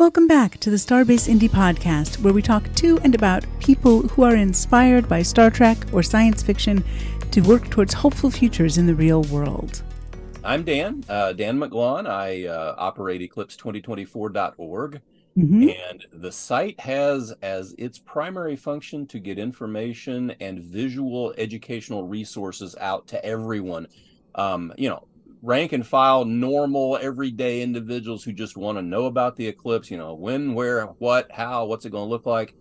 Welcome back to the Starbase Indy Podcast, where we talk to and about people who are inspired by Star Trek or science fiction to work towards hopeful futures in the real world. I'm Dan, uh, Dan McGlaun. I uh, operate eclipse2024.org. Mm-hmm. And the site has as its primary function to get information and visual educational resources out to everyone. Um, you know, rank and file, normal, everyday individuals who just want to know about the eclipse, you know, when, where, what, how, what's it going to look like.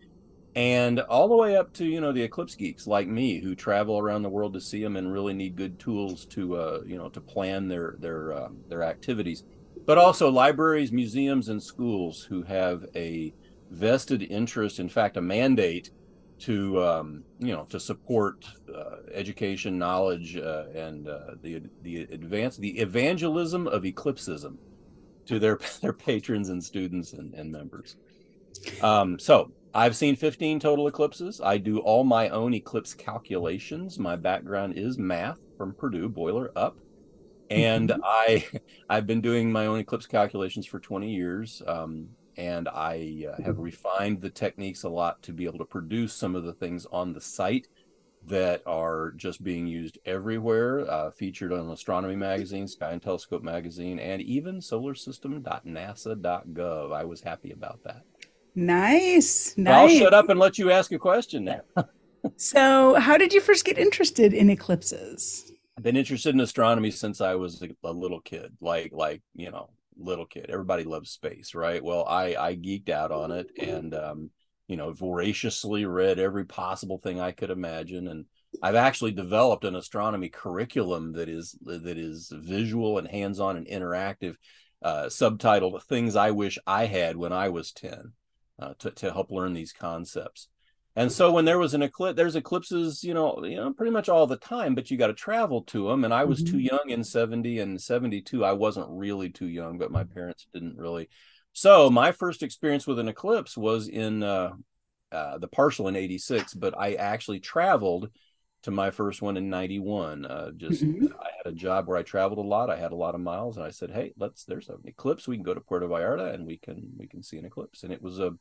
And all the way up to, you know, the eclipse geeks like me who travel around the world to see them and really need good tools to, uh, you know, to plan their, their, uh, their activities but also libraries, museums, and schools who have a vested interest, in fact, a mandate to um, you know to support uh, education, knowledge, uh, and uh, the the advance the evangelism of eclipsism to their their patrons and students and, and members. Um, so I've seen 15 total eclipses. I do all my own eclipse calculations. My background is math from Purdue, boiler up and mm-hmm. I I've been doing my own eclipse calculations for 20 years, um, and I uh, have mm-hmm. refined the techniques a lot to be able to produce some of the things on the site that are just being used everywhere, uh, featured on Astronomy Magazine, Sky and Telescope Magazine, and even SolarSystem.nasa.gov. I was happy about that. Nice, nice. I'll shut up and let you ask a question now. so, how did you first get interested in eclipses? I've been interested in astronomy since I was a, a little kid, like like you know, little kid. Everybody loves space, right? Well, I I geeked out on it and um, you know, voraciously read every possible thing I could imagine and I've actually developed an astronomy curriculum that is that is visual and hands-on and interactive, uh, subtitled "Things I Wish I Had When I Was 10," uh, to to help learn these concepts. And so when there was an eclipse, there's eclipses, you know, you know, pretty much all the time, but you got to travel to them. And I was mm-hmm. too young in 70 and 72. I wasn't really too young, but my parents didn't really. So my first experience with an eclipse was in uh, uh, the partial in 86, but I actually traveled to my first one in 91. Uh, just mm-hmm. I had a job where I traveled a lot. I had a lot of miles and I said, Hey, let's, there's an eclipse. We can go to Puerto Vallarta and we can, we can see an eclipse. And it was a,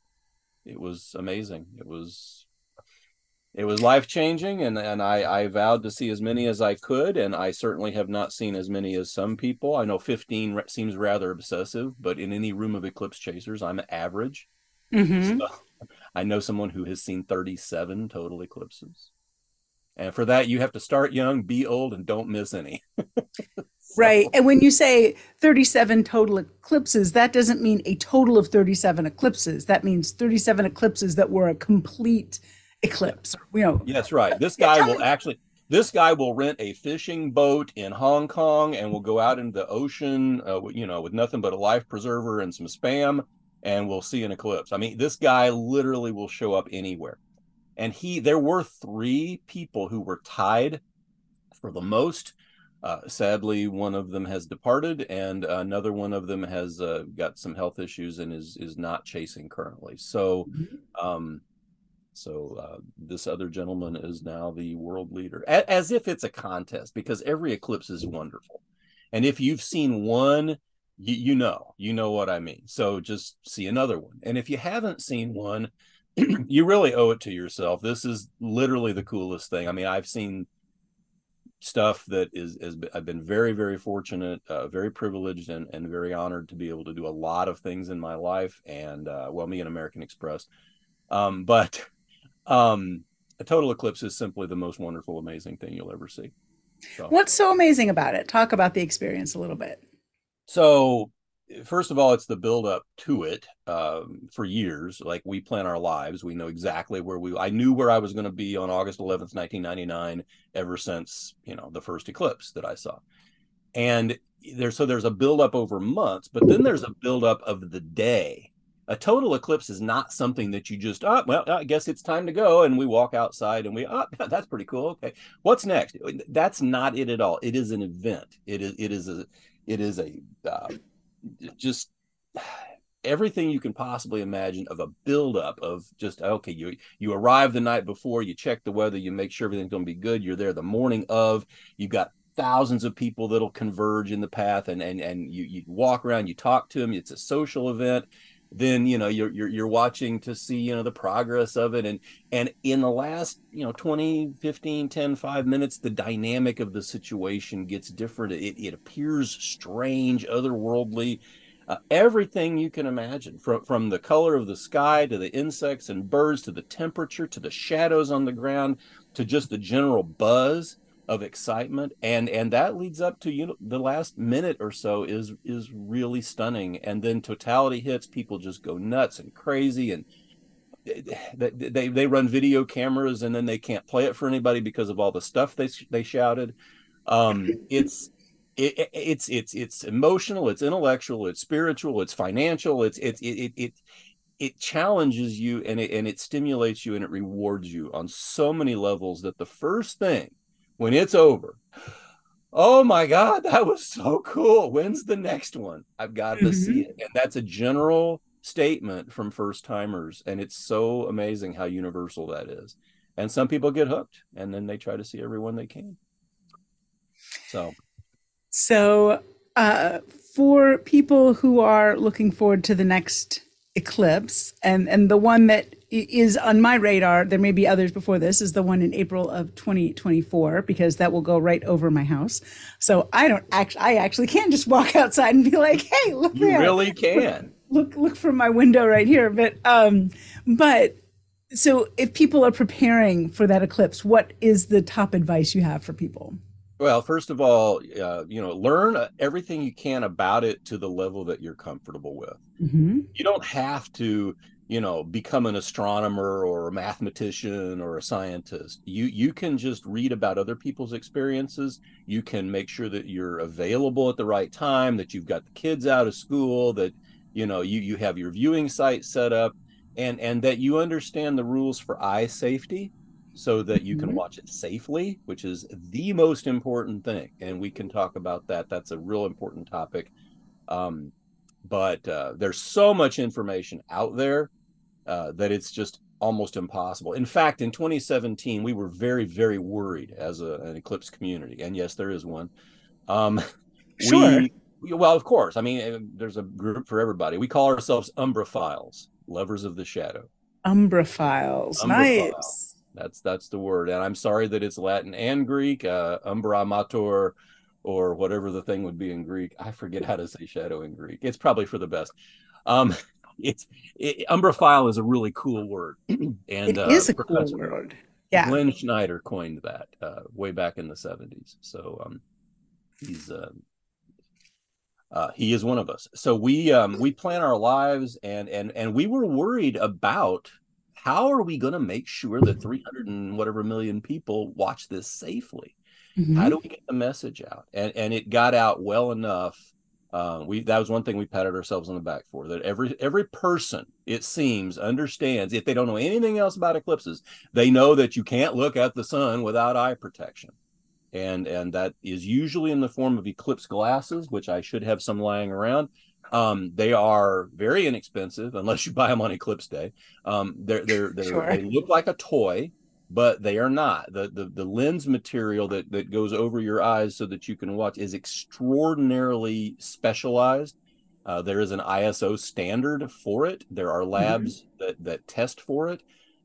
it was amazing. It was it was life changing and and I, I vowed to see as many as I could and I certainly have not seen as many as some people. I know 15 seems rather obsessive, but in any room of eclipse chasers, I'm average. Mm-hmm. So I know someone who has seen 37 total eclipses. And for that, you have to start young, be old, and don't miss any. so. Right. And when you say 37 total eclipses, that doesn't mean a total of 37 eclipses. That means 37 eclipses that were a complete eclipse. You know. Yes, right. This guy will actually. This guy will rent a fishing boat in Hong Kong and will go out into the ocean, uh, you know, with nothing but a life preserver and some spam, and we'll see an eclipse. I mean, this guy literally will show up anywhere. And he, there were three people who were tied for the most. Uh, sadly, one of them has departed, and another one of them has uh, got some health issues and is is not chasing currently. So, mm-hmm. um, so uh, this other gentleman is now the world leader, a- as if it's a contest, because every eclipse is wonderful. And if you've seen one, you, you know, you know what I mean. So just see another one. And if you haven't seen one, you really owe it to yourself. This is literally the coolest thing. I mean, I've seen stuff that is, is I've been very, very fortunate, uh, very privileged, and, and very honored to be able to do a lot of things in my life. And uh, well, me and American Express. Um, but um, a total eclipse is simply the most wonderful, amazing thing you'll ever see. So. What's so amazing about it? Talk about the experience a little bit. So, first of all, it's the build up to it um, for years. Like we plan our lives, we know exactly where we. I knew where I was going to be on August 11th, 1999, ever since you know the first eclipse that I saw, and there's so there's a build up over months, but then there's a build up of the day a total eclipse is not something that you just oh well i guess it's time to go and we walk outside and we oh that's pretty cool okay. What's next? That's not it at all. It is an event. It is it is a it is a uh, just everything you can possibly imagine of a buildup of just okay you you arrive the night before you check the weather you make sure everything's going to be good you're there the morning of you've got thousands of people that'll converge in the path and and and you you walk around you talk to them it's a social event then you know you're, you're you're watching to see you know the progress of it. And and in the last you know 20 15 10 5 minutes the dynamic of the situation gets different. It, it appears strange otherworldly uh, everything you can imagine from from the color of the sky to the insects and birds to the temperature to the shadows on the ground to just the general buzz of excitement and and that leads up to you know the last minute or so is is really stunning. And then totality hits people just go nuts and crazy and they, they they run video cameras and then they can't play it for anybody because of all the stuff they they shouted. Um it's it, it's it's it's emotional it's intellectual it's spiritual it's financial it's it's it, it, it it challenges you and it, and it stimulates you and it rewards you on so many levels that the first thing when it's over. Oh my God, that was so cool. When's the next one? I've got to mm-hmm. see it. And that's a general statement from first timers. And it's so amazing how universal that is. And some people get hooked and then they try to see everyone they can. So, so uh, for people who are looking forward to the next eclipse and and the one that is on my radar there may be others before this is the one in april of 2024 because that will go right over my house so i don't actually i actually can just walk outside and be like hey look you there. really can look look from my window right here but um but so if people are preparing for that eclipse what is the top advice you have for people well, first of all, uh, you know, learn everything you can about it to the level that you're comfortable with. Mm-hmm. You don't have to, you know, become an astronomer or a mathematician or a scientist. You you can just read about other people's experiences. You can make sure that you're available at the right time, that you've got the kids out of school, that you know you you have your viewing site set up, and and that you understand the rules for eye safety so that you can mm-hmm. watch it safely, which is the most important thing. And we can talk about that. That's a real important topic. Um, but uh, there's so much information out there uh, that it's just almost impossible. In fact, in 2017, we were very, very worried as a, an eclipse community. And yes, there is one. Um, sure. We, well, of course. I mean, eh, there's a group for everybody. We call ourselves Umbraphiles, lovers of the shadow. Umbraphiles. Nice. That's that's the word. And I'm sorry that it's Latin and Greek, uh, umbra mator, or whatever the thing would be in Greek. I forget how to say shadow in Greek. It's probably for the best. Um, it's it, umbraphile is a really cool word, and it uh, is a cool word. Yeah, Glenn Schneider coined that uh, way back in the '70s. So um, he's uh, uh, he is one of us. So we um, we plan our lives, and and and we were worried about how are we going to make sure that 300 and whatever million people watch this safely? Mm-hmm. How do we get the message out? And and it got out well enough. Uh, we that was one thing we patted ourselves on the back for. That every every person it seems understands if they don't know anything else about eclipses, they know that you can't look at the sun without eye protection, and and that is usually in the form of eclipse glasses, which I should have some lying around. Um, they are very inexpensive unless you buy them on Eclipse Day. Um, they're they're, they're sure. they look like a toy, but they are not. The, the the lens material that that goes over your eyes so that you can watch is extraordinarily specialized. Uh, there is an ISO standard for it. There are mm-hmm. labs mm-hmm. that that test for it.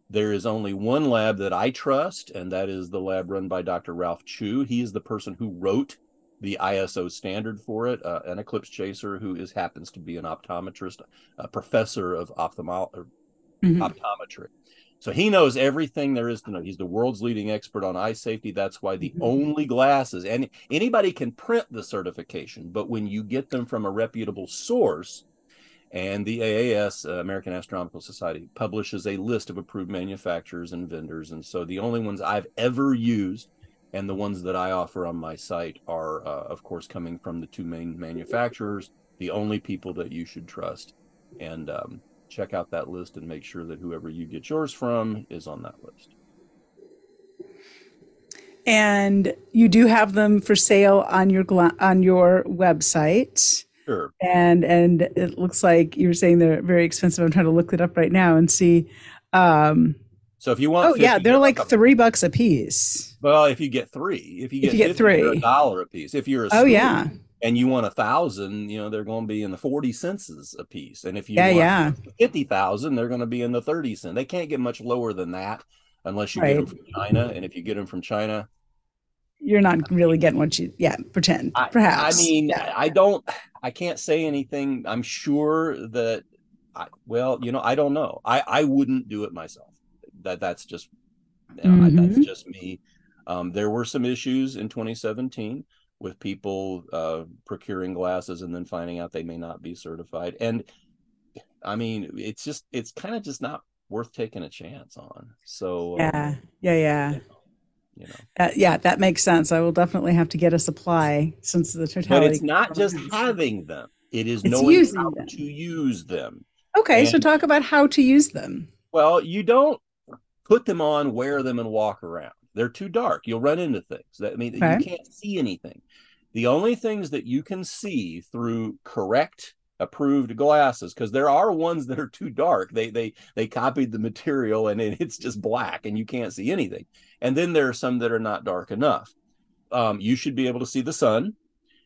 There is only one lab that I trust, and that is the lab run by Dr. Ralph Chou. He is the person who wrote the ISO standard for it. Uh, an eclipse chaser who is happens to be an optometrist, a professor of ophthalmo- mm-hmm. optometry. So he knows everything there is to know. He's the world's leading expert on eye safety. That's why the mm-hmm. only glasses and anybody can print the certification, but when you get them from a reputable source, and the AAS, uh, American Astronomical Society, publishes a list of approved manufacturers and vendors. And so the only ones I've ever used and the ones that I offer on my site are, uh, of course, coming from the two main manufacturers, the only people that you should trust. And um, check out that list and make sure that whoever you get yours from is on that list. And you do have them for sale on your on your website. Sure. And and it looks like you're saying they're very expensive. I'm trying to look it up right now and see. Um, so if you want, oh yeah, they're like three bucks a piece. Well, if you get three, if you get, if you get three, a dollar a piece. If you're a oh yeah, and you want a thousand, you know, they're going to be in the 40 cents a piece. And if you yeah, yeah. 50,000, they're going to be in the 30 cent. They can't get much lower than that unless you right. get them from China. And if you get them from China, you're not really getting what you, yeah, pretend, perhaps. I, I mean, yeah. I don't, I can't say anything. I'm sure that, I, well, you know, I don't know. I, I wouldn't do it myself. That that's just, you know, mm-hmm. I, that's just me. Um, there were some issues in 2017 with people uh, procuring glasses and then finding out they may not be certified. And I mean, it's just it's kind of just not worth taking a chance on. So yeah, um, yeah, yeah. You know, uh, yeah, that makes sense. I will definitely have to get a supply since the totality. But it's not just having them; it is it's knowing how them. to use them. Okay, and, so talk about how to use them. Well, you don't put them on, wear them, and walk around. They're too dark. You'll run into things. That I mean, okay. you can't see anything. The only things that you can see through correct approved glasses because there are ones that are too dark they they they copied the material and it's just black and you can't see anything and then there are some that are not dark enough um, you should be able to see the sun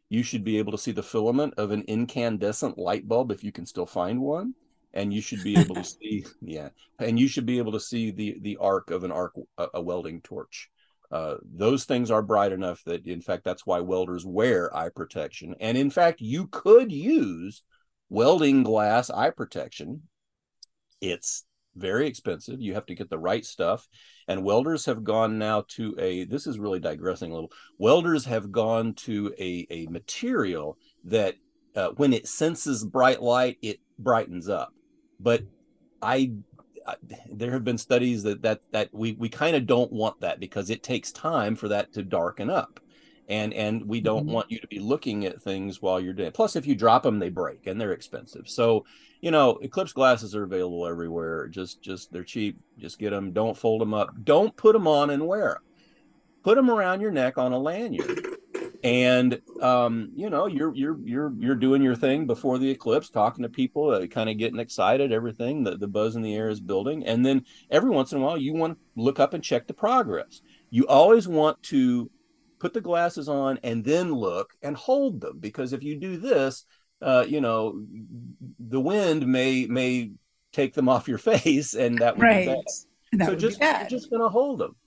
you should be able to see the filament of an incandescent light bulb if you can still find one and you should be able to see yeah and you should be able to see the the arc of an arc a, a welding torch. Uh, those things are bright enough that in fact that's why welders wear eye protection. And in fact you could use welding glass eye protection. It's very expensive. You have to get the right stuff. And welders have gone now to a this is really digressing a little. Welders have gone to a, a material that uh, when it senses bright light it brightens up but I, I there have been studies that that that we we kind of don't want that because it takes time for that to darken up. And and we don't mm-hmm. want you to be looking at things while you're doing it. plus if you drop them they break and they're expensive. So you know eclipse glasses are available everywhere. Just just they're cheap. Just get them don't fold them up. Don't put them on and wear them put them around your neck on a lanyard and um, you know you're you're you're you're doing your thing before the eclipse talking to people uh, kind of getting excited everything the, the buzz in the air is building and then every once in a while you want to look up and check the progress you always want to put the glasses on and then look and hold them because if you do this uh, you know the wind may may take them off your face and that would right. be bad that so just be bad. you're just gonna hold them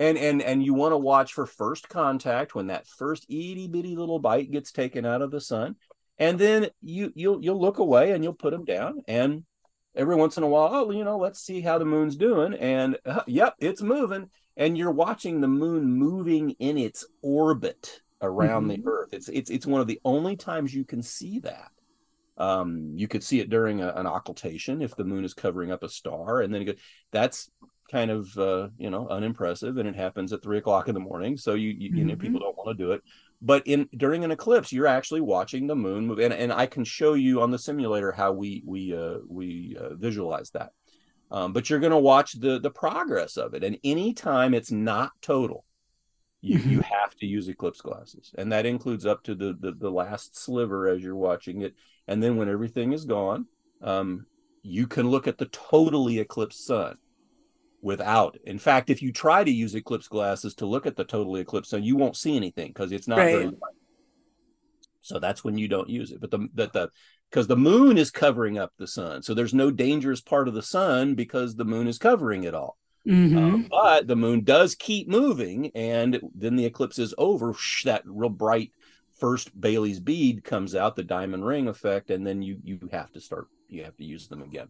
and and and you want to watch for first contact when that first itty bitty little bite gets taken out of the sun. And then you you'll you'll look away and you'll put them down. And every once in a while oh you know let's see how the moon's doing. And uh, yep it's moving. And you're watching the moon moving in its orbit around mm-hmm. the earth. It's it's it's one of the only times you can see that. Um, you could see it during a, an occultation if the moon is covering up a star and then go, that's kind of uh, you know unimpressive and it happens at three o'clock in the morning so you you, mm-hmm. you know people mm-hmm. don't want to do it but in during an eclipse you're actually watching the moon move and, and i can show you on the simulator how we we uh, we uh, visualize that um, but you're going to watch the the progress of it and anytime it's not total you, mm-hmm. you have to use eclipse glasses and that includes up to the, the the last sliver as you're watching it and then when everything is gone um, you can look at the totally eclipsed sun without. In fact, if you try to use eclipse glasses to look at the totally eclipsed sun, you won't see anything because it's not right. very bright. So that's when you don't use it. But the that the because the moon is covering up the sun, so there's no dangerous part of the sun because the moon is covering it all. Mm-hmm. Um, but the moon does keep moving, and then the eclipse is over. Whoosh, that real bright first Baily's bead comes out, the diamond ring effect, and then you you have to start. You have to use them again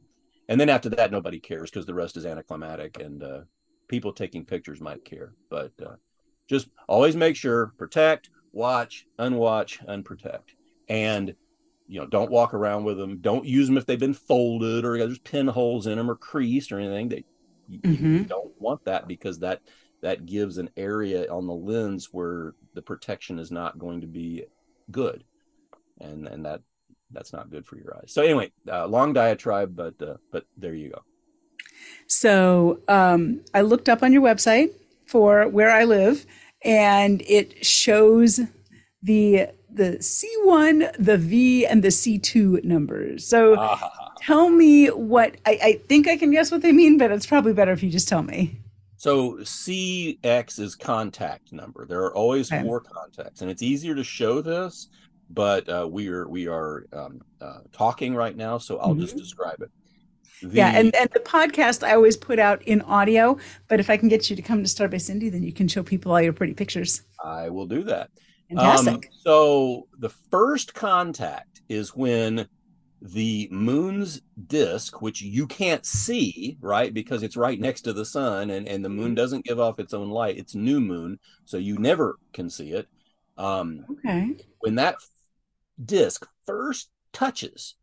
and then after that nobody cares because the rest is anticlimactic and uh, people taking pictures might care but uh, just always make sure protect watch unwatch unprotect. And you know don't walk around with them don't use them if they've been folded or there's pinholes in them or creased or anything that you, mm-hmm. you don't want that because that that gives an area on the lens where the protection is not going to be good. And and that that's not good for your eyes. So anyway, uh, long diatribe, but uh, but there you go. So um, I looked up on your website for where I live, and it shows the the C1, the V, and the C2 numbers. So ah. tell me what I, I think I can guess what they mean, but it's probably better if you just tell me. So CX is contact number. There are always okay. four contacts, and it's easier to show this but uh, we are we are um, uh, talking right now, so I'll mm-hmm. just describe it. The, yeah, and, and the podcast I always put out in audio, but if I can get you to come to Starbase Indy, then you can show people all your pretty pictures. I will do that. Fantastic. Um, so the first contact is when the moon's disk, which you can't see, right, because it's right next to the sun and, and the moon mm-hmm. doesn't give off its own light. It's new moon, so you never can see it. Um, okay. When that disk first touches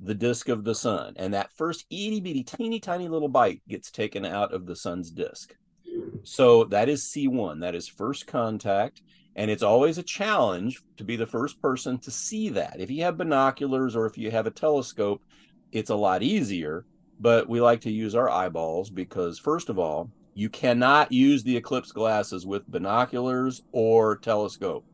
the disk of the sun, and that first itty bitty, teeny tiny little bite gets taken out of the sun's disk. So that is C1, that is first contact. And it's always a challenge to be the first person to see that. If you have binoculars or if you have a telescope, it's a lot easier. But we like to use our eyeballs because, first of all, you cannot use the eclipse glasses with binoculars or telescope.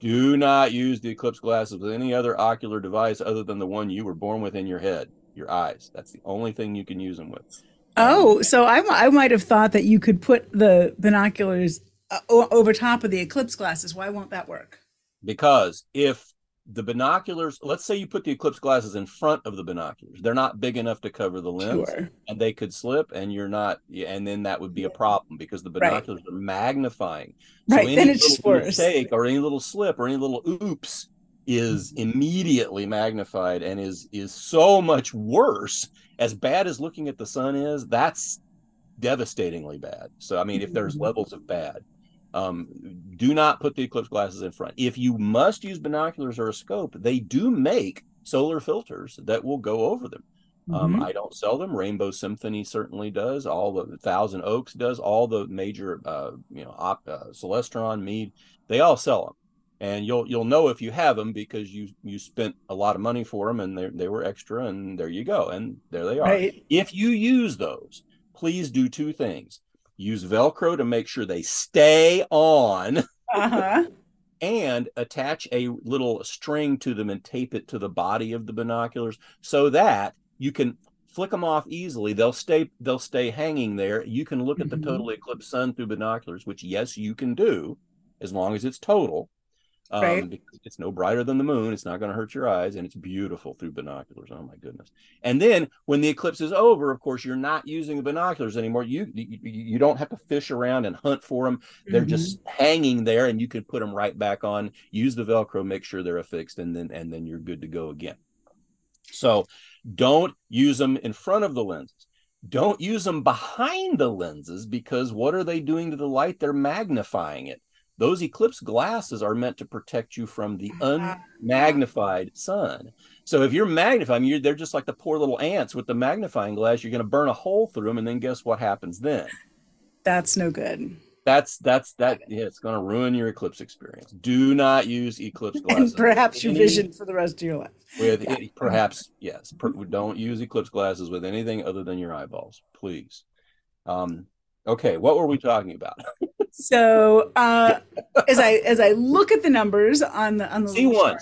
Do not use the eclipse glasses with any other ocular device other than the one you were born with in your head, your eyes. That's the only thing you can use them with. Oh, so I, I might have thought that you could put the binoculars uh, over top of the eclipse glasses. Why won't that work? Because if the binoculars, let's say you put the eclipse glasses in front of the binoculars, they're not big enough to cover the lens sure. and they could slip and you're not, and then that would be a problem because the binoculars right. are magnifying. So right. then it's just worse. Mistake or any little slip or any little oops is immediately magnified and is is so much worse as bad as looking at the sun is that's devastatingly bad so i mean if there's mm-hmm. levels of bad um, do not put the eclipse glasses in front. If you must use binoculars or a scope, they do make solar filters that will go over them. Um, mm-hmm. I don't sell them. Rainbow Symphony certainly does. All the Thousand Oaks does. All the major, uh, you know, op, uh, Celestron, Meade, they all sell them, and you'll you'll know if you have them because you you spent a lot of money for them and they they were extra, and there you go, and there they are. Right. If you use those, please do two things use Velcro to make sure they stay on. Uh-huh. and attach a little string to them and tape it to the body of the binoculars so that you can flick them off easily they'll stay they'll stay hanging there you can look at the mm-hmm. total eclipse sun through binoculars which yes you can do as long as it's total um, right. because it's no brighter than the moon. It's not going to hurt your eyes, and it's beautiful through binoculars. Oh my goodness! And then when the eclipse is over, of course, you're not using the binoculars anymore. You you, you don't have to fish around and hunt for them. They're mm-hmm. just hanging there, and you can put them right back on. Use the Velcro, make sure they're affixed, and then and then you're good to go again. So don't use them in front of the lenses. Don't use them behind the lenses because what are they doing to the light? They're magnifying it. Those eclipse glasses are meant to protect you from the unmagnified sun. So if you're magnifying, you're, they're just like the poor little ants with the magnifying glass. You're going to burn a hole through them, and then guess what happens then? That's no good. That's that's that. Yeah, it's going to ruin your eclipse experience. Do not use eclipse glasses. and perhaps your vision for the rest of your life. With yeah. it, perhaps yes, per, don't use eclipse glasses with anything other than your eyeballs, please. Um, okay, what were we talking about? So uh, as I as I look at the numbers on the on the C one,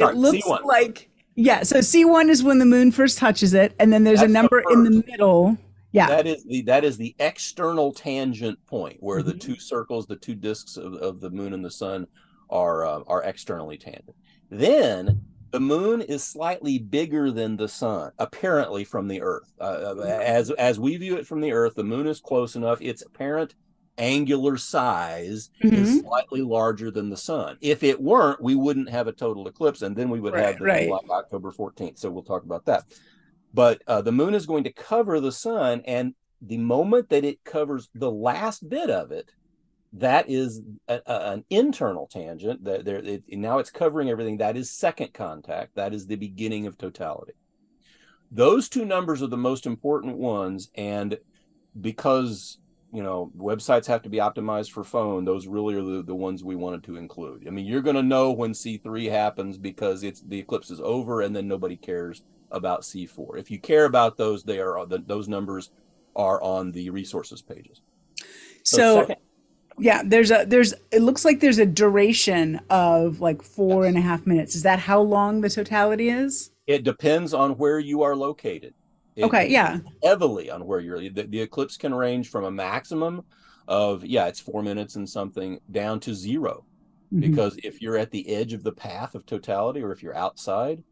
it looks C1. like yeah. So C one is when the moon first touches it, and then there's That's a number the in the middle. Yeah, that is the that is the external tangent point where mm-hmm. the two circles, the two disks of, of the moon and the sun are uh, are externally tangent. Then the moon is slightly bigger than the sun, apparently from the Earth. Uh, uh mm-hmm. as as we view it from the Earth, the moon is close enough. Its apparent angular size mm-hmm. is slightly larger than the sun. If it weren't, we wouldn't have a total eclipse, and then we would right, have the right. October 14th. So we'll talk about that. But uh, the moon is going to cover the sun, and the moment that it covers the last bit of it, that is a, a, an internal tangent. That there, it, now it's covering everything. That is second contact. That is the beginning of totality. Those two numbers are the most important ones, and because you know websites have to be optimized for phone those really are the, the ones we wanted to include i mean you're going to know when c3 happens because it's the eclipse is over and then nobody cares about c4 if you care about those they are the, those numbers are on the resources pages so, so second, yeah there's a there's it looks like there's a duration of like four and a half minutes is that how long the totality is it depends on where you are located it okay, yeah. Heavily on where you're. The, the eclipse can range from a maximum of yeah, it's four minutes and something down to zero. mm-hmm. because if you're at the edge of the path of totality or if you're outside,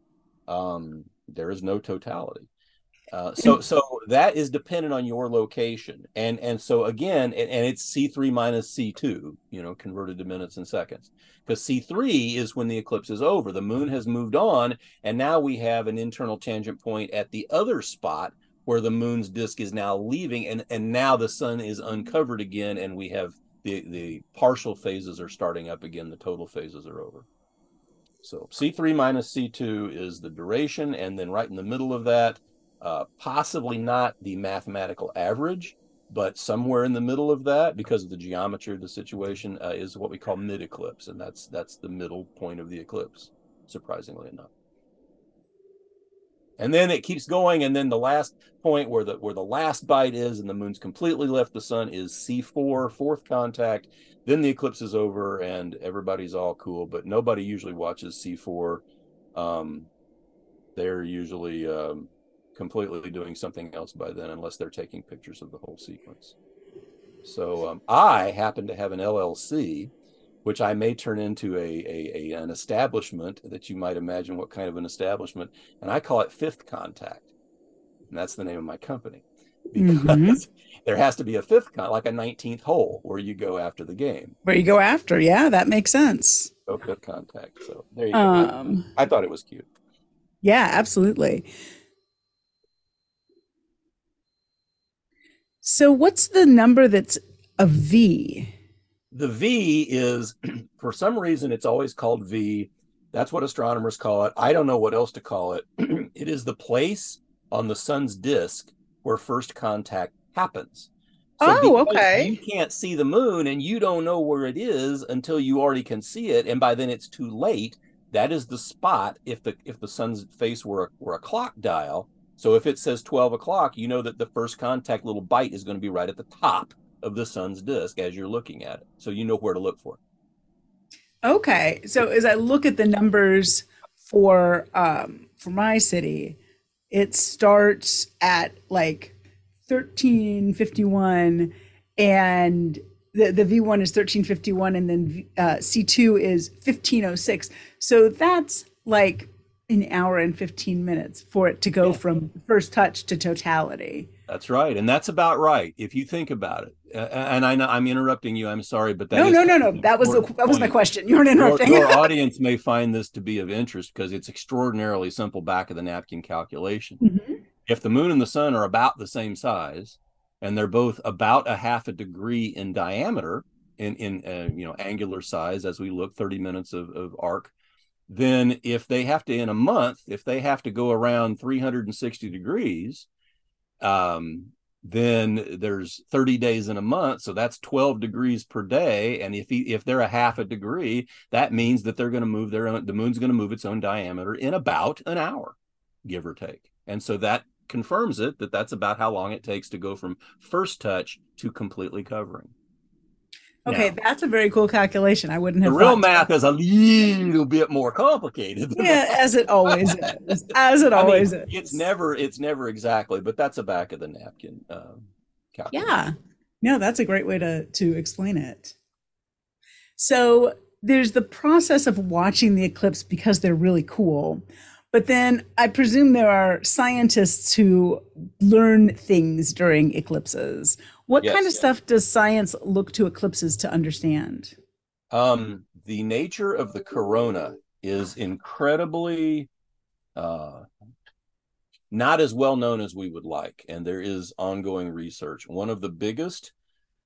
um, there is no totality. Uh, so so that is dependent on your location. And and so again and, and, it's c3 minus c2 you know converted to minutes and seconds. Because c3 is when the eclipse is over. The moon has moved on and now we have an internal tangent point at the other spot where the moon's disk is now leaving and and now the sun is uncovered again and we have the the partial phases are starting up again. The total phases are over. So c3 minus c2 is the duration and then right in the middle of that uh, possibly not the mathematical average, but somewhere in the middle of that, because of the geometry of the situation, uh, is what we call mid eclipse, and that's that's the middle point of the eclipse, surprisingly enough. And then it keeps going, and then the last point where the where the last bite is, and the moon's completely left the sun, is C4, fourth contact. Then the eclipse is over, and everybody's all cool, but nobody usually watches C4. Um, they're usually um, completely doing something else by then unless they're taking pictures of the whole sequence. So um, I happen to have an LLC, which I may turn into a, a, a, an establishment that you might imagine what kind of an establishment, and I call it Fifth Contact, and that's the name of my company because mm-hmm. there has to be a fifth con, like a nineteenth hole where you go after the game. Where you go after, yeah, that makes sense. So fifth contact. So there you um, go. I thought it was cute. Yeah, absolutely. So what's the number that's a V? The V is, for some reason, it's always called V. That's what astronomers call it. I don't know what else to call it. it is the place on the sun's disk where first contact happens. So oh, okay. You can't see the moon and you don't know where it is until you already can see it. And by then it's too late. That is the spot if the if the sun's face were a, were a clock dial, so if it says 12 o'clock, you know that the first contact little bite is going to be right at the top of the sun's disk as you're looking at it. So you know where to look for it. Okay. So as I look at the numbers for um, for my city, it starts at like 1351 and the, the V1 is 1351 and then uh, C2 is 1506. So that's like an hour and 15 minutes for it to go yeah. from first touch to totality. That's right. And that's about right. If you think about it. Uh, and I know I'm interrupting you. I'm sorry, but that no, no, no, no. That was the, that was my question. You weren't interrupting. Your, your audience may find this to be of interest because it's extraordinarily simple back of the napkin calculation. Mm-hmm. If the moon and the sun are about the same size, and they're both about a half a degree in diameter, in in uh, you know angular size, as we look 30 minutes of, of arc then if they have to in a month if they have to go around 360 degrees um, then there's 30 days in a month. So that's 12 degrees per day. And if he, if they're a half a degree that means that they're going to move their own the moon's going to move its own diameter in about an hour give or take. And so that confirms it that that's about how long it takes to go from first touch to completely covering Okay, now, that's a very cool calculation. I wouldn't have. The real math is a little bit more complicated. Yeah, as it always is. As it always mean, is. It's never. It's never exactly, but that's a back of the napkin. Um, yeah, no, that's a great way to to explain it. So there's the process of watching the eclipse because they're really cool. But then I presume there are scientists who learn things during eclipses what yes, kind of stuff does science look to eclipses to understand? Um, the nature of the corona is incredibly uh, not as well known as we would like, and there is ongoing research. One of the biggest,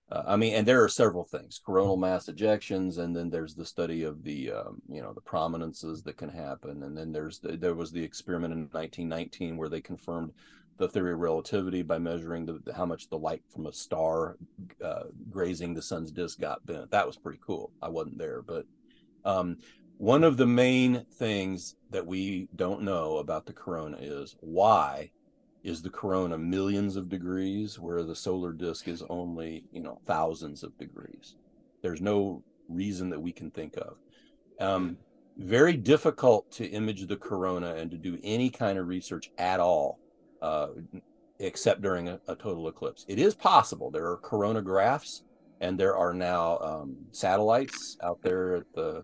uh, I mean, and there are several things: coronal mass ejections, and then there's the study of the, um, you know, the prominences that can happen, and then there's the, there was the experiment in 1919 where they confirmed the theory of relativity by measuring the, how much the light from a star uh, grazing the sun's disk got bent. That was pretty cool. I wasn't there, but um, one of the main things that we don't know about the corona is why is the corona millions of degrees where the solar disk is only you know thousands of degrees there's no reason that we can think of um, very difficult to image the corona and to do any kind of research at all uh, except during a, a, total eclipse. It is possible. There are coronagraphs and there are now um, satellites out there at the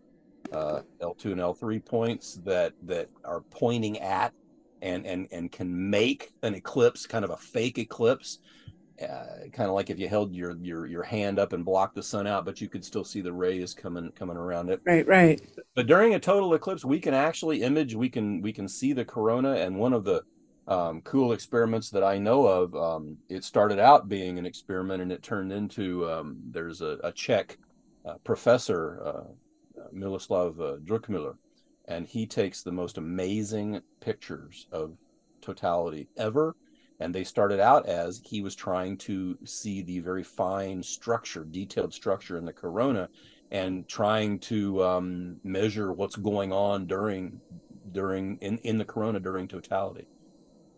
uh, L2 and L3 points that that are pointing at and and and can make an eclipse, kind of a fake eclipse, uh, kind of like if you held your your your hand up and blocked the sun out, but you could still see the rays coming coming around it. Right, right. But during a total eclipse, we can actually image. We can we can see the corona, and one of the um, cool experiments that I know of. Um, it started out being an experiment, and it turned into um, there's a, a Czech uh, professor, uh, Miloslav uh, Druckmüller, and he takes the most amazing pictures of totality ever. And they started out as he was trying to see the very fine structure, detailed structure in the corona, and trying to um, measure what's going on during during in, in the corona during totality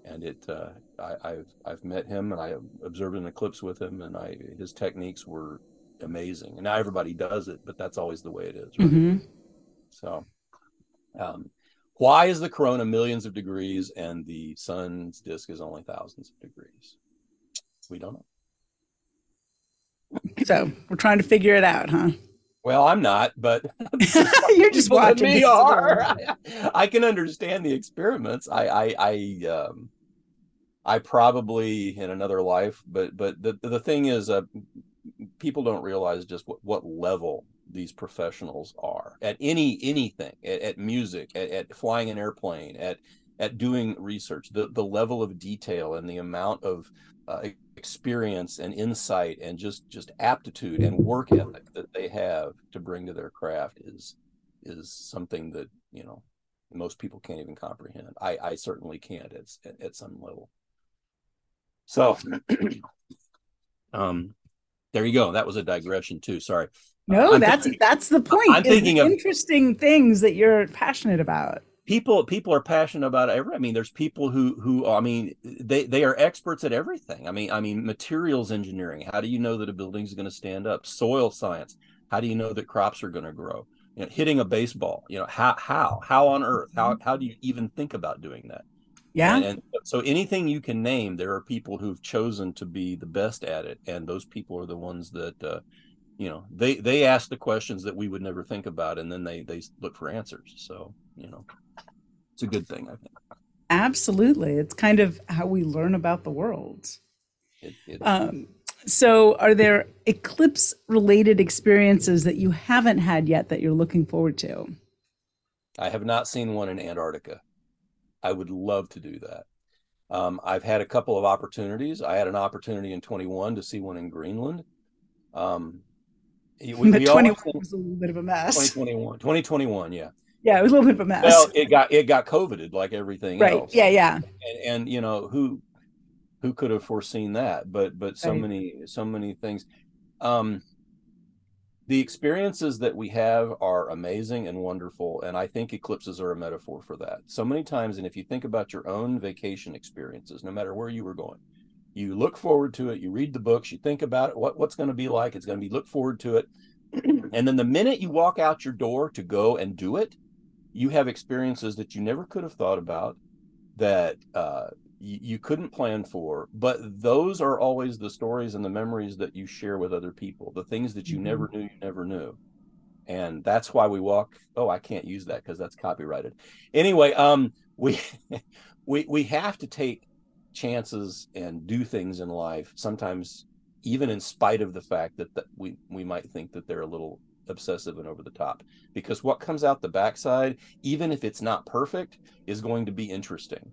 and it uh, I, have I've met him and I observed an eclipse with him, and I his techniques were amazing. And now everybody does it, but that's always the way it is. Right? Mm-hmm. So, um, why is the corona millions of degrees and the sun's disk is only thousands of degrees? We don't know. So we're trying to figure it out, huh? Well, I'm not, but you're just watching. Me are. I, I, can understand the experiments. I, I, I um, I probably in another life, but but the the thing is, uh, people don't realize just what, what level these professionals are at any anything at, at music, at, at, flying an airplane, at at doing research. The the level of detail and the amount of uh, experience and insight and just just aptitude and work ethic that they have to bring to their craft is is something that you know most people can't even comprehend. I I certainly can't at at some level. So, um, there you go. That was a digression too. Sorry. No, uh, that's thinking, that's the point. I'm thinking of interesting things that you're passionate about. People people are passionate about every. I mean, there's people who who I mean they they are experts at everything. I mean I mean materials engineering. How do you know that a building is going to stand up? Soil science. How do you know that crops are going to grow? You know, hitting a baseball. You know how how how on earth how how do you even think about doing that? Yeah. And, and, so anything you can name, there are people who've chosen to be the best at it, and those people are the ones that, uh, you know, they they ask the questions that we would never think about, and then they they look for answers. So you know, it's a good thing, I think. Absolutely, it's kind of how we learn about the world. It, it, um, so, are there eclipse related experiences that you haven't had yet that you're looking forward to? I have not seen one in Antarctica. I would love to do that. Um, I've had a couple of opportunities. I had an opportunity in 21 to see one in Greenland. Um, we, but we 21 was a little bit of a mess. 2021, 2021, yeah. Yeah, it was a little bit of a mess. Well, it got it got coveted like everything right. else. Yeah, yeah. And, and, you know who who could have foreseen that? But but so right. many so many things. Um, the experiences that we have are amazing and wonderful and i think eclipses are a metaphor for that. So many times and if you think about your own vacation experiences no matter where you were going you look forward to it you read the books you think about it what, what's going to be like it's going to be look forward to it. And then the minute you walk out your door to go and do it you have experiences that you never could have thought about that uh, you, couldn't plan for but those are always the stories and the memories that you share with other people the things that you mm-hmm. never knew you never knew. And that's why we walk oh i can't use that because that's copyrighted. Anyway um we we we have to take chances and do things in life sometimes even in spite of the fact that, that we we might think that they're a little obsessive and over the top because what comes out the backside even if it's not perfect is going to be interesting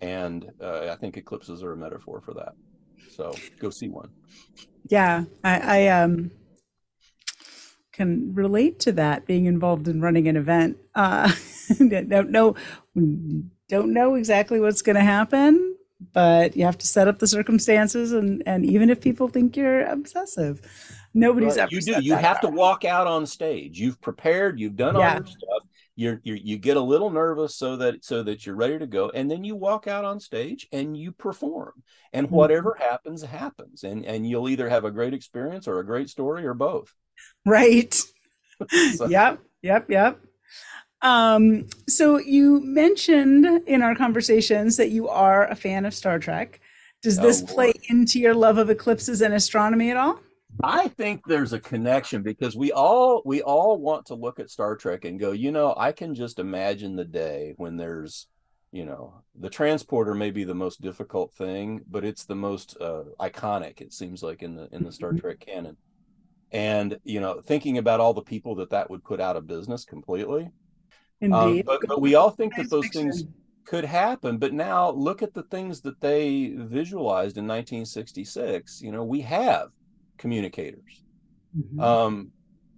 and uh, I think eclipses are a metaphor for that. So go see one. Yeah, I, I um can relate to that being involved in running an event. Uh, don't know don't know exactly what's going to happen, but you have to set up the circumstances, and and even if people think you're obsessive, nobody's well, ever. You do. You have to walk out on stage. You've prepared. You've done all yeah. your stuff you're, you're, you get a little nervous so that so that you're ready to go and then you walk out on stage and you perform and mm-hmm. whatever happens happens and and you'll either have a great experience or a great story or both. Right. So. yep yep yep. Um so you mentioned in our conversations that you are a fan of star trek. Does this oh, play into your love of eclipses and astronomy at all I think there's a connection because we all we all want to look at Star Trek and go, you know, I can just imagine the day when there's, you know, the transporter may be the most difficult thing, but it's the most uh, iconic. It seems like in the in the Star mm-hmm. Trek canon, and you know, thinking about all the people that that would put out of business completely. Um, but but we all think that those things could happen. But now look at the things that they visualized in 1966. You know, we have communicators. Mm-hmm. Um,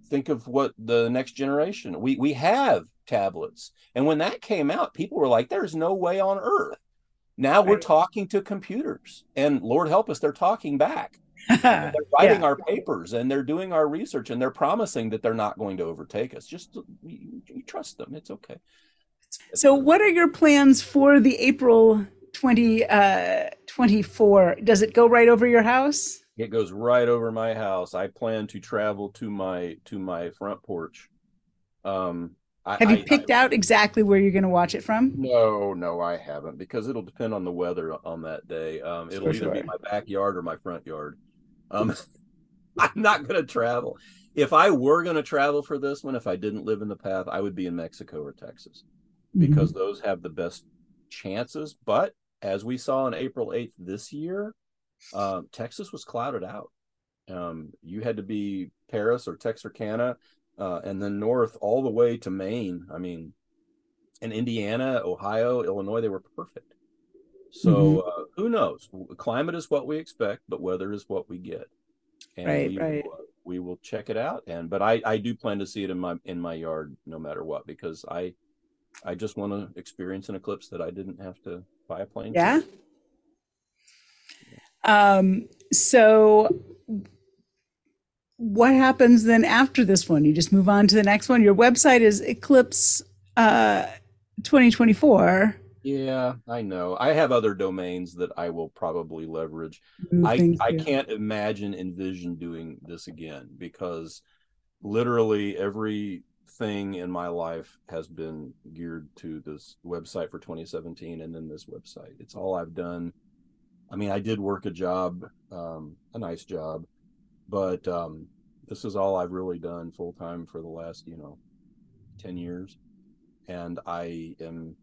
think of what the next generation we we have tablets, and when that came out, people were like, "There's no way on earth." Now right. we're talking to computers, and Lord help us, they're talking back. they're writing yeah. our papers and they're doing our research and they're promising that they're not going to overtake us. Just you, you trust them. It's okay. So, what are your plans for the April 2024? Uh, Does it go right over your house? It goes right over my house. I plan to travel to my to my front porch. Um, I, Have you I, picked I, out exactly where you're going to watch it from? No, no, I haven't because it'll depend on the weather on that day. Um, it'll For either sure. be my backyard or my front yard. Um, I'm not going to travel. If I were going to travel for this one, if I didn't live in the path, I would be in Mexico or Texas because mm-hmm. those have the best chances. But as we saw on April 8th this year, uh, Texas was clouded out. Um, you had to be Paris or Texarkana, uh, and then north all the way to Maine. I mean, in Indiana, Ohio, Illinois, they were perfect. So mm-hmm. uh, who knows? Climate is what we expect, but weather is what we get. And right, we right. Will, uh, we will check it out. And but I I do plan to see it in my in my yard no matter what because I I just want to experience an eclipse that I didn't have to buy a plane. Yeah. To. Um, so what happens then after this one? You just move on to the next one. Your website is Eclipse uh, 2024. Yeah, I know. I have other domains that I will probably leverage. I, I can't imagine envision doing this again because literally everything in my life has been geared to this website for 2017 and then this website. It's all I've done I mean, I did work a job, um, a nice job, but um, this is all I've really done full time for the last, you know, 10 years. And I am,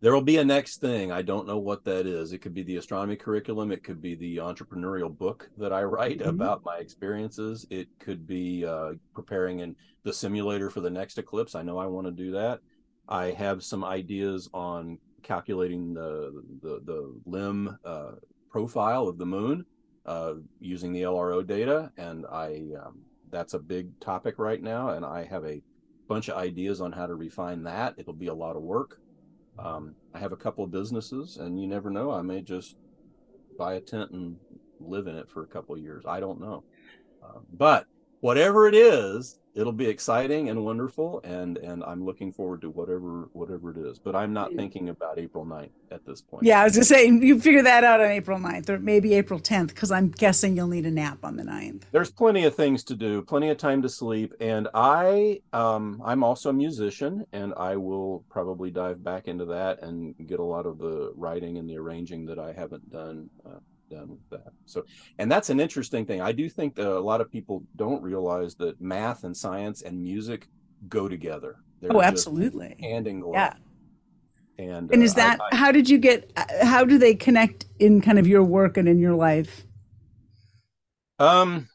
there will be a next thing. I don't know what that is. It could be the astronomy curriculum, it could be the entrepreneurial book that I write mm-hmm. about my experiences, it could be uh, preparing in the simulator for the next eclipse. I know I want to do that. I have some ideas on calculating the the, the limb uh, profile of the moon uh, using the LRO data, and I um, that's a big topic right now, and I have a bunch of ideas on how to refine that. It'll be a lot of work. Um, I have a couple of businesses, and you never know. I may just buy a tent and live in it for a couple of years. I don't know, uh, but whatever it is, it'll be exciting and wonderful and and i'm looking forward to whatever whatever it is but i'm not thinking about april 9th at this point. Yeah i was just saying you figure that out on april 9th or maybe april 10th because i'm guessing you'll need a nap on the 9th there's plenty of things to do plenty of time to sleep and i um i'm also a musician and i will probably dive back into that and get a lot of the writing and the arranging that i haven't done uh, done with that. So, and that's an interesting thing. I do think that a lot of people don't realize that math and science and music go together. They're oh, absolutely. Hand in glove. Yeah. And, and is uh, that I, I, how did you get how do they connect in kind of your work and in your life um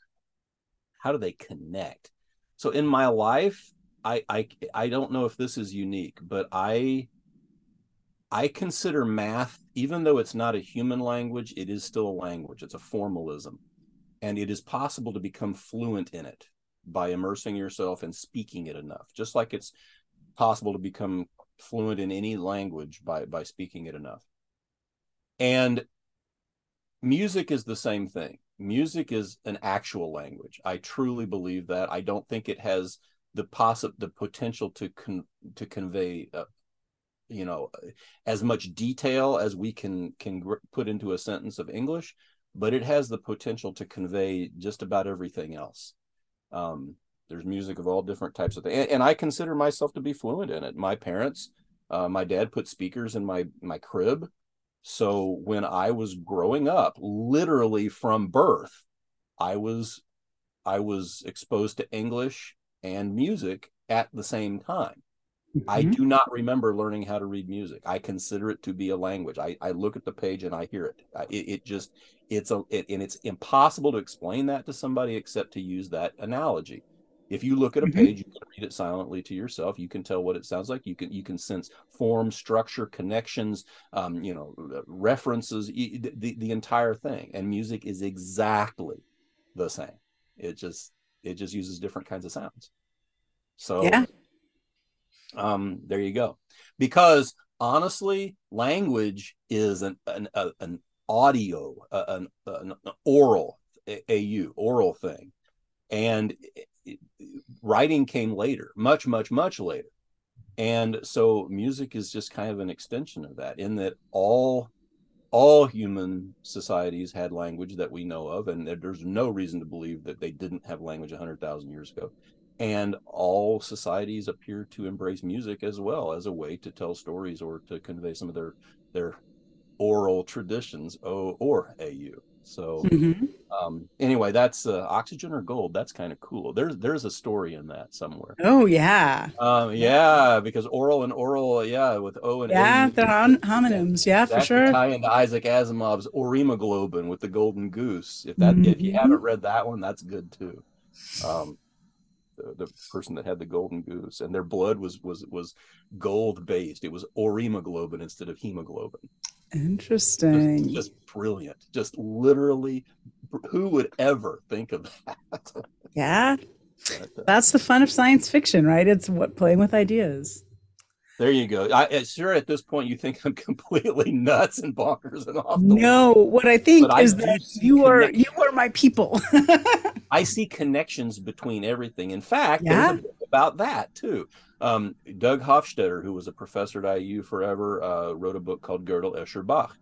how do they connect so in my life i i i don't know if this is unique but i I consider math, even though it's not a human language, it is still a language. It's a formalism. And it is possible to become fluent in it by immersing yourself and speaking it enough, just like it's possible to become fluent in any language by, by speaking it enough. And music is the same thing. Music is an actual language. I truly believe that. I don't think it has the possi- the potential to con- to convey a, you know as much detail as we can can put into a sentence of english but it has the potential to convey just about everything else. Um, there's music of all different types of things and, and, i consider myself to be fluent in it. My parents uh, my dad put speakers in my my crib. So when i was growing up literally from birth I was I was exposed to English and music at the same time. Mm-hmm. I do not remember learning how to read music. I consider it to be a language. I, I look at the page and I hear it. it, it just it's a it, and it's impossible to explain that to somebody except to use that analogy. If you look at a mm-hmm. page, you can read it silently to yourself. You can tell what it sounds like. You can you can sense form, structure, connections, um, you know, references, the, the entire thing. And music is exactly the same. It just it just uses different kinds of sounds. So yeah um, there you go. Because honestly, language is an an, an audio, an, an oral au oral thing, and writing came later, much much much later. And so music is just kind of an extension of that, in that all all human societies had language that we know of, and there's no reason to believe that they didn't have language 100,000 years ago and all societies appear to embrace music as well as a way to tell stories or to convey some of their their oral traditions o or au so mm-hmm. um, anyway that's uh, oxygen or gold that's kind of cool there's there's a story in that somewhere oh yeah um, yeah because oral and oral yeah with o and A. yeah they're hom- homonyms yeah for sure tie into isaac asimov's Oremoglobin with the golden goose if that mm-hmm. if you mm-hmm. haven't read that one that's good too um, the, the person that had the golden goose, and their blood was was was gold based. It was Oremoglobin instead of hemoglobin. Interesting. Just, just brilliant. Just literally, who would ever think of that? Yeah. But, uh, That's the fun of science fiction, right? It's what playing with ideas. There you go. I sure at this point you think I'm completely nuts and bonkers and off. no, what I think but is I that you are you are my people. I see connections between everything. In fact, yeah. about that too. Um, Doug Hofstadter, who was a professor at IU forever, uh, wrote a book called Gödel Escher Bach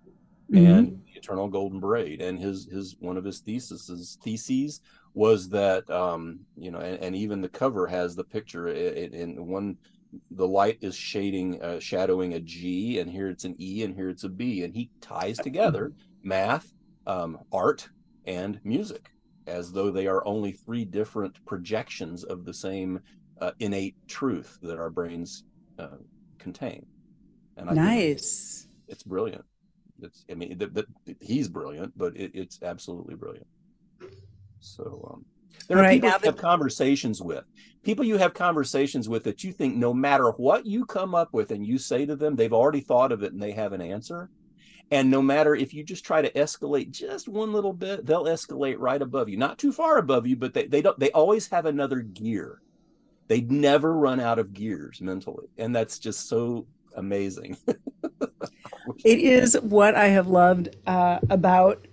mm-hmm. and the Eternal Golden Braid. And his his one of his theses theses was that um, you know, and, and, even the cover has the picture in, in one the light is shading uh, shadowing a g and here it's an e and here it's a b and he ties together math um, art and music as though they are only three different projections of the same uh, innate truth that our brains uh, contain. And I nice. it's brilliant. It's i mean the, the, he's brilliant but it, it's absolutely brilliant. So um, there are right, people you have conversations with people you have conversations with that you think no matter what you come up with and you say to them, they've already thought of it and they have an answer. And no matter if you just try to escalate just one little bit, they'll escalate right above you, not too far above you, but they, they don't, they always have another gear. They never run out of gears mentally. And that's just so amazing. it is what I have loved uh, about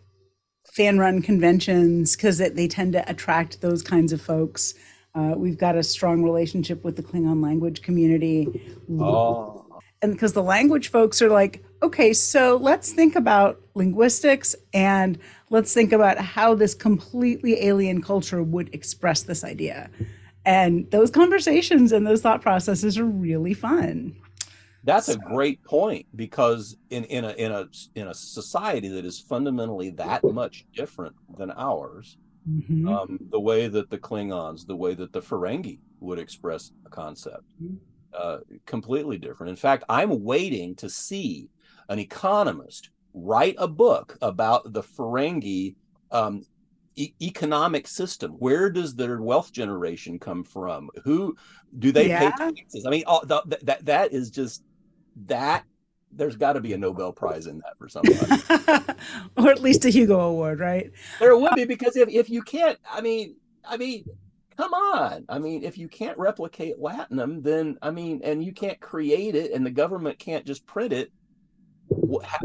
fan run conventions because they tend to attract those kinds of folks uh, we've got a strong relationship with the Klingon language community. Oh. And because the language folks are like, okay, so let's think about linguistics and let's think about how this completely alien culture would express this idea. And those conversations and those thought processes are really fun. That's so. a great point because in, in a in a in a society that is fundamentally that much different than ours, mm-hmm. um, the way that the Klingons, the way that the Ferengi would express a concept. Mm-hmm. Uh, completely different. In fact, I'm waiting to see an economist write a book about the Ferengi um, e- economic system. Where does their wealth generation come from? Who do they yeah. pay taxes? I mean, all, the, that that is just that there's got to be a Nobel Prize in that for somebody, or at least a Hugo Award, right? There would be because if if you can't, I mean, I mean, come on, I mean, if you can't replicate Latinum, then I mean, and you can't create it, and the government can't just print it.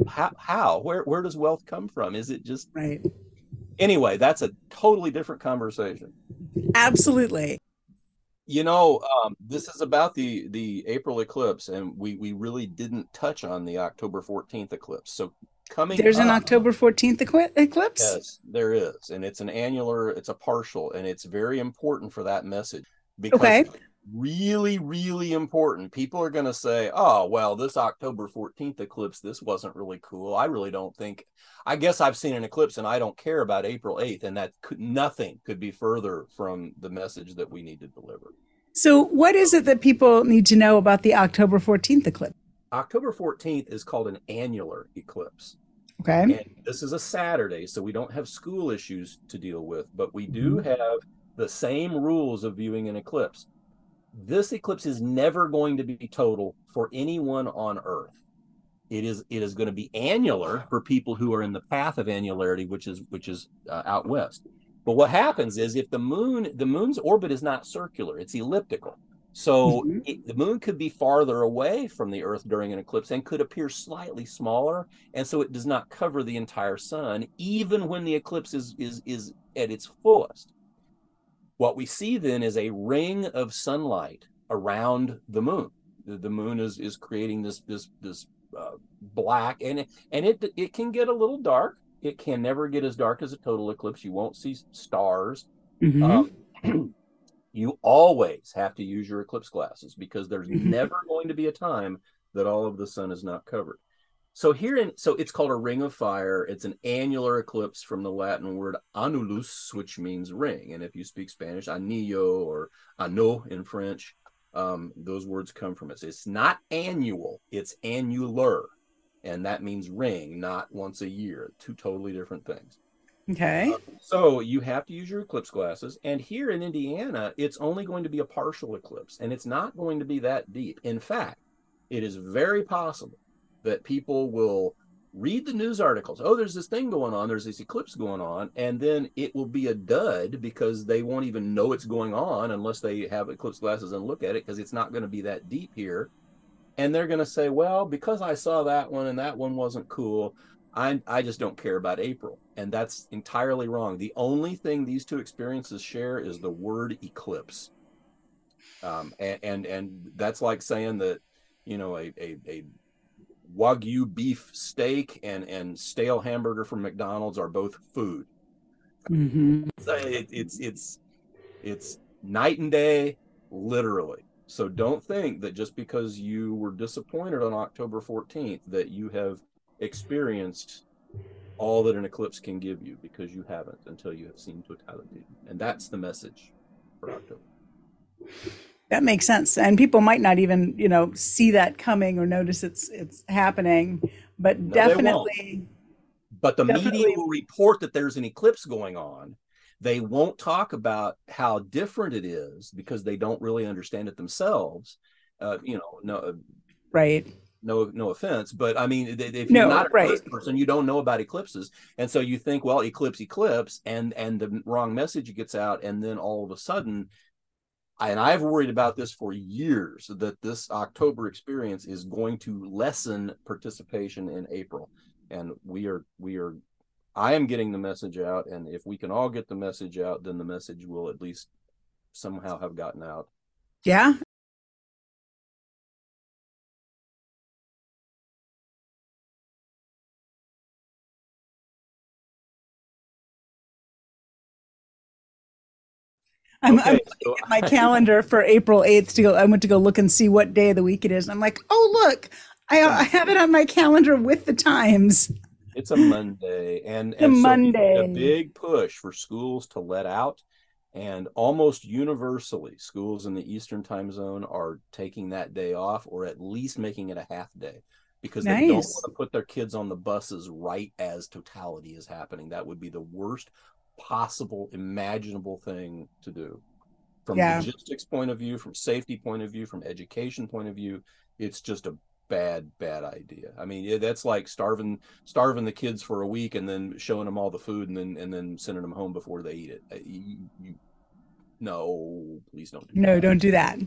How, how, where where does wealth come from? Is it just right? Anyway, that's a totally different conversation. Absolutely you know um, this is about the the april eclipse and we we really didn't touch on the october 14th eclipse so coming there's up, an october 14th eclipse yes there is and it's an annular it's a partial and it's very important for that message because okay. Really, really important. People are going to say, oh, well, this October 14th eclipse, this wasn't really cool. I really don't think, I guess I've seen an eclipse and I don't care about April 8th. And that could, nothing could be further from the message that we need to deliver. So, what is it that people need to know about the October 14th eclipse? October 14th is called an annular eclipse. Okay. And this is a Saturday, so we don't have school issues to deal with, but we do mm-hmm. have the same rules of viewing an eclipse this eclipse is never going to be total for anyone on earth. It is it is going to be annular for people who are in the path of annularity which is which is uh, out west. But what happens is if the moon the moon's orbit is not circular it's elliptical. So mm-hmm. it, the moon could be farther away from the earth during an eclipse and could appear slightly smaller and so it does not cover the entire sun even when the eclipse is is is at its fullest what we see then is a ring of sunlight around the moon. The, the moon is is creating this this this uh, black and and it it can get a little dark. It can never get as dark as a total eclipse. You won't see stars. Mm-hmm. Um, you always have to use your eclipse glasses because there's mm-hmm. never going to be a time that all of the sun is not covered. So here in so it's called a ring of fire. It's an annular eclipse from the Latin word annulus, which means ring. And if you speak Spanish, anillo or anneau in French, um, those words come from it. It's not annual, it's annular. And that means ring, not once a year. Two totally different things. Okay. Uh, so you have to use your eclipse glasses. And here in Indiana, it's only going to be a partial eclipse and it's not going to be that deep. In fact, it is very possible that people will read the news articles. Oh, there's this thing going on. There's this eclipse going on. And then it will be a dud because they won't even know it's going on unless they have eclipse glasses and look at it because it's not going to be that deep here. And they're going to say, well, because I saw that one and that one wasn't cool, I, I just don't care about April. And that's entirely wrong. The only thing these two experiences share is the word eclipse. Um, and, and, and that's like saying that, you know, a, a, a wagyu beef steak and and stale hamburger from McDonald's are both food. Mm-hmm. It, it's it's it's night and day, literally. So don't think that just because you were disappointed on October 14th that you have experienced all that an eclipse can give you because you haven't until you have seen totality. And that's the message for October. That makes sense. And people might not even, you know, see that coming or notice it's it's happening, but no, definitely But the definitely, media will report that there's an eclipse going on. They won't talk about how different it is because they don't really understand it themselves. Uh, you know, no uh, right no no offense but i mean if you're no, not a right. person you don't know about eclipses and so you think well eclipse eclipse and and the wrong message gets out and then all of a sudden and I've worried about this for years that this October experience is going to lessen participation in April. And we are, we are, I am getting the message out. And if we can all get the message out, then the message will at least somehow have gotten out. Yeah. I'm, okay, I'm so at my calendar for April 8th to go. I went to go look and see what day of the week it is. And I'm like, oh, look, I, I have it on my calendar with the times. It's a Monday. And, and so Monday. a big push for schools to let out. And almost universally, schools in the Eastern time zone are taking that day off or at least making it a half day because nice. they don't want to put their kids on the buses right as totality is happening. That would be the worst possible imaginable thing to do from yeah. logistics point of view from safety point of view from education point of view it's just a bad bad idea i mean that's like starving starving the kids for a week and then showing them all the food and then and then sending them home before they eat it uh, you, you, no please don't do no that. don't do that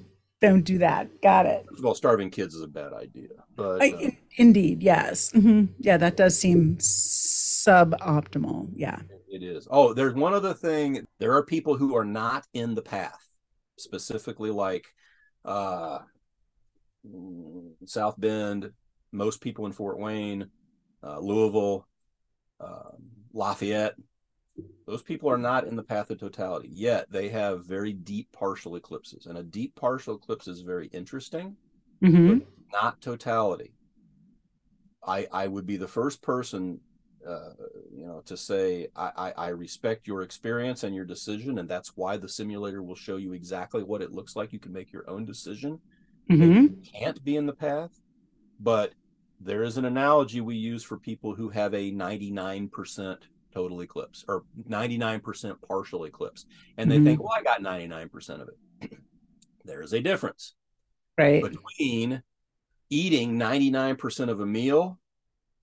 don't do that got it well starving kids is a bad idea but I, uh, indeed yes mm-hmm. yeah that does seem suboptimal yeah it is. Oh, there's one other thing. There are people who are not in the path, specifically like uh, South Bend, most people in Fort Wayne, uh, Louisville, uh, Lafayette, Those people are not in the path of totality yet. They have very deep partial eclipses, and a deep partial eclipse is very interesting, Mm-hmm. but not totality. I I would be the first person, uh, you know, to say I, I I respect your experience and your decision, and that's why the simulator will show you exactly what it looks like. You can make your own decision. Mm-hmm. You can't be in the path, but there is an analogy we use for people who have a 99% total eclipse or 99% partial eclipse. And they Mhm. think, well, I got 99% of it. there is a difference Right. between eating 99% of a meal,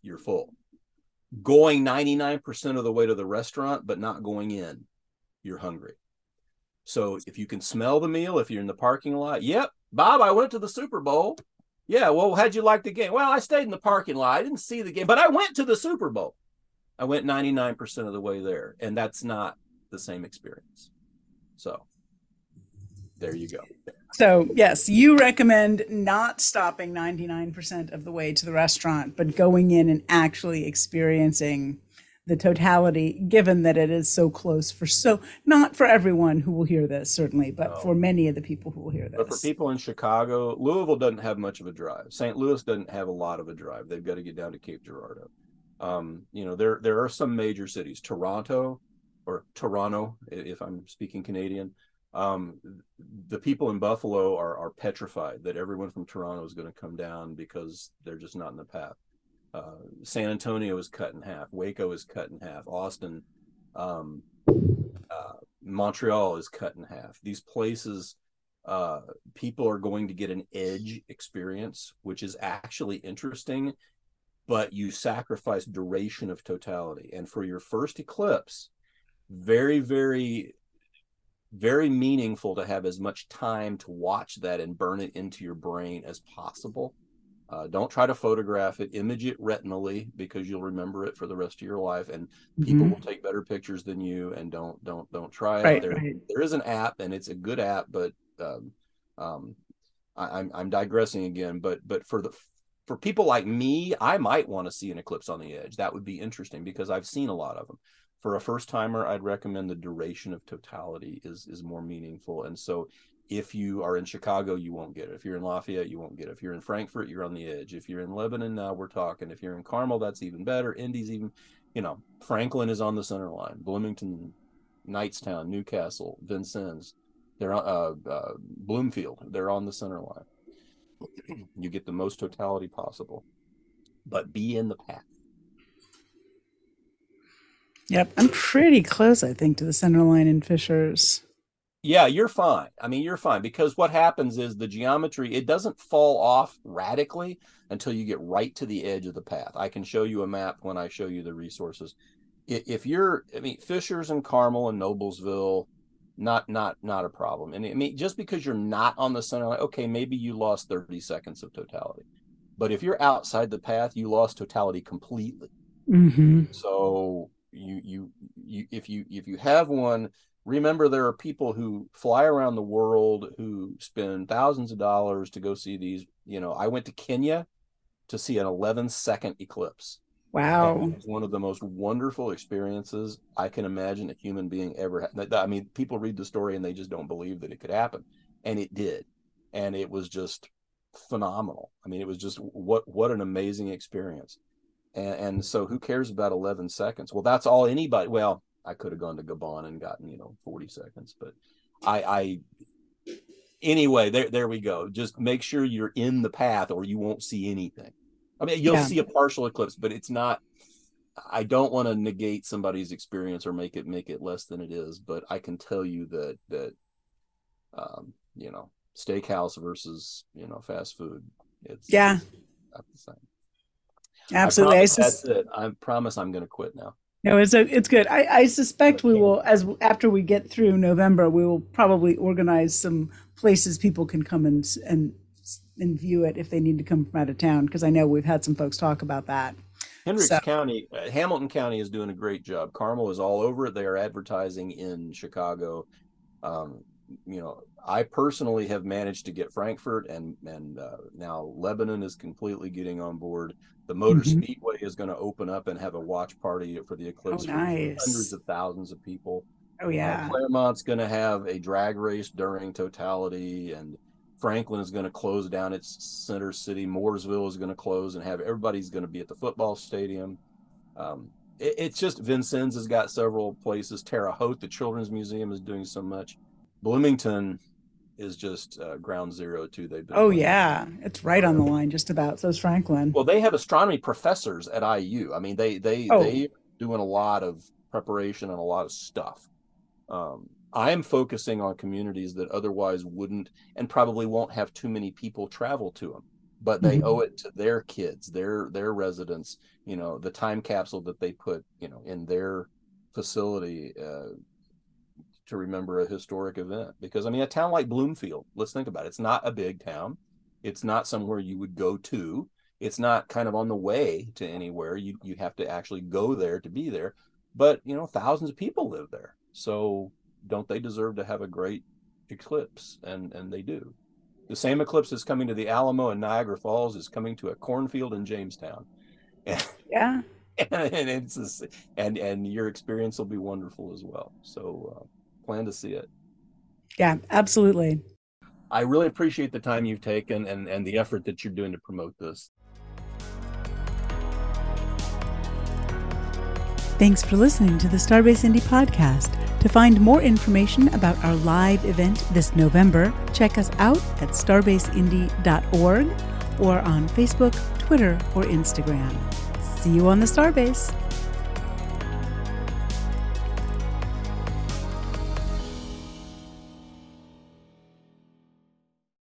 you're full. Going 99% of the way to the restaurant, but not going in, you're hungry. So if you can smell the meal, if you're in the parking lot, yep, Bob, I went to the Super Bowl. Yeah, well, how'd you like the game? Well, I stayed in the parking lot. I didn't see the game, but I went to the Super Bowl. I went 99% of the way there, and that's not the same experience. So there you go. So, yes, you recommend not stopping 99% of the way to the restaurant, but going in and actually experiencing the totality, given that it is so close for so, not for everyone who will hear this, certainly, but No. for many of the people who will hear this. But for people in Chicago, Louisville doesn't have much of a drive. St. Louis doesn't have a lot of a drive. They've got to get down to Cape Girardeau. Um, you know, there there are some major cities, Toronto or Toronto, if I'm speaking Canadian. Um, the people in Buffalo are are petrified that everyone from Toronto is going to come down because they're just not in the path. Uh, San Antonio is cut in half. Waco is cut in half. Austin, um, uh, Montreal is cut in half. These places uh, people are going to get an edge experience, which is actually interesting, but you sacrifice duration of totality. And for your first eclipse, very, very, very meaningful to have as much time to watch that and burn it into your brain as possible. Uh, don't try to photograph it, image it retinally because you'll remember it for the rest of your life, and people Mhm. will take better pictures than you. And don't, don't, don't try it. Right, there, right. there is an app, and it's a good app, but um, um, I, I'm I'm digressing again. But but for the for people like me, I might want to see an eclipse on the edge. That would be interesting because I've seen a lot of them. For a first timer, I'd recommend the duration of totality is is more meaningful. And so, if you are in Chicago, you won't get it. If you're in Lafayette, you won't get it. If you're in Frankfort, you're on the edge. If you're in Lebanon, now we're talking. If you're in Carmel, that's even better. Indy's even, you know, Franklin is on the center line. Bloomington, Knightstown, Newcastle, Vincennes, they're uh, uh, Bloomfield. They're on the center line. You get the most totality possible, but be in the path. Yep. I'm pretty close, I think, to the center line in Fishers. Yeah, you're fine. I mean, you're fine because what happens is the geometry, it doesn't fall off radically until you get right to the edge of the path. I can show you a map when I show you the resources. If you're, I mean, Fishers and Carmel and Noblesville, not not not a problem. And I mean, just because you're not on the center line, okay, maybe you lost 30 seconds of totality. But if you're outside the path, you lost totality completely. Mm-hmm. So you you you if you if you have one, remember there are people who fly around the world who spend thousands of dollars to go see these. You know, I went to Kenya to see an 11 second eclipse. Wow. And it was one of the most wonderful experiences I can imagine a human being ever had. I mean, people read the story and they just don't believe that it could happen, and it did, and it was just phenomenal. I mean, it was just what what an amazing experience. And, and so, who cares about 11 seconds? Well, that's all anybody. Well, I could have gone to Gabon and gotten you know 40 seconds, but I, I anyway, there there we go. Just make sure you're in the path, or you won't see anything. I mean, you'll Yeah. see a partial eclipse, but it's not. I don't want to negate somebody's experience or make it make it less than it is, but I can tell you that that um, you know, steakhouse versus you know fast food. It's Yeah. it's not the same. Absolutely. I I promise sus- that's it. I promise I'm going to quit now. No, it's a, it's good. I, I suspect we will, as after we get through November, we will probably organize some places people can come and and and view it if they need to come from out of town. Because I know we've had some folks talk about that. Hendricks So- County, uh, Hamilton County is doing a great job. Carmel is all over it. They are advertising in Chicago. Um, you know, I personally have managed to get Frankfort and and uh, now Lebanon is completely getting on board. The Motor mm-hmm. Speedway is going to open up and have a watch party for the Eclipse. Oh, nice. Hundreds of thousands of people. Oh yeah. Uh, Clermont's going to have a drag race during totality, and Franklin is going to close down its center city. Mooresville is going to close and have everybody's going to be at the football stadium. Um, it, it's just Vincennes has got several places. Terre Haute, the Children's Museum, is doing so much. Bloomington is just uh, ground zero too. They've been. Oh yeah, it's right on the line, just about. So is Franklin. Well, they have astronomy professors at IU. I mean, they they oh. they doing a lot of preparation and a lot of stuff. Um, I am focusing on communities that otherwise wouldn't and probably won't have too many people travel to them, but they mm-hmm. owe it to their kids, their their residents. You know, the time capsule that they put, you know, in their facility uh, to remember a historic event. Because I mean, a town like Bloomfield, let's think about it. It's not a big town. It's not somewhere you would go to. It's not kind of on the way to anywhere. You you have to actually go there to be there. But you know, thousands of people live there. So don't they deserve to have a great eclipse? And and they do. The same eclipse that's coming to the Alamo and Niagara Falls is coming to a cornfield in Jamestown. yeah. And, it's and and your experience will be wonderful as well. So uh, plan to see it. Yeah, absolutely. I really appreciate the time you've taken and, and the effort that you're doing to promote this. Thanks for listening to the Starbase Indy podcast. To find more information about our live event this November, check us out at starbaseindy.org or on Facebook, Twitter, or Instagram. See you on the Starbase.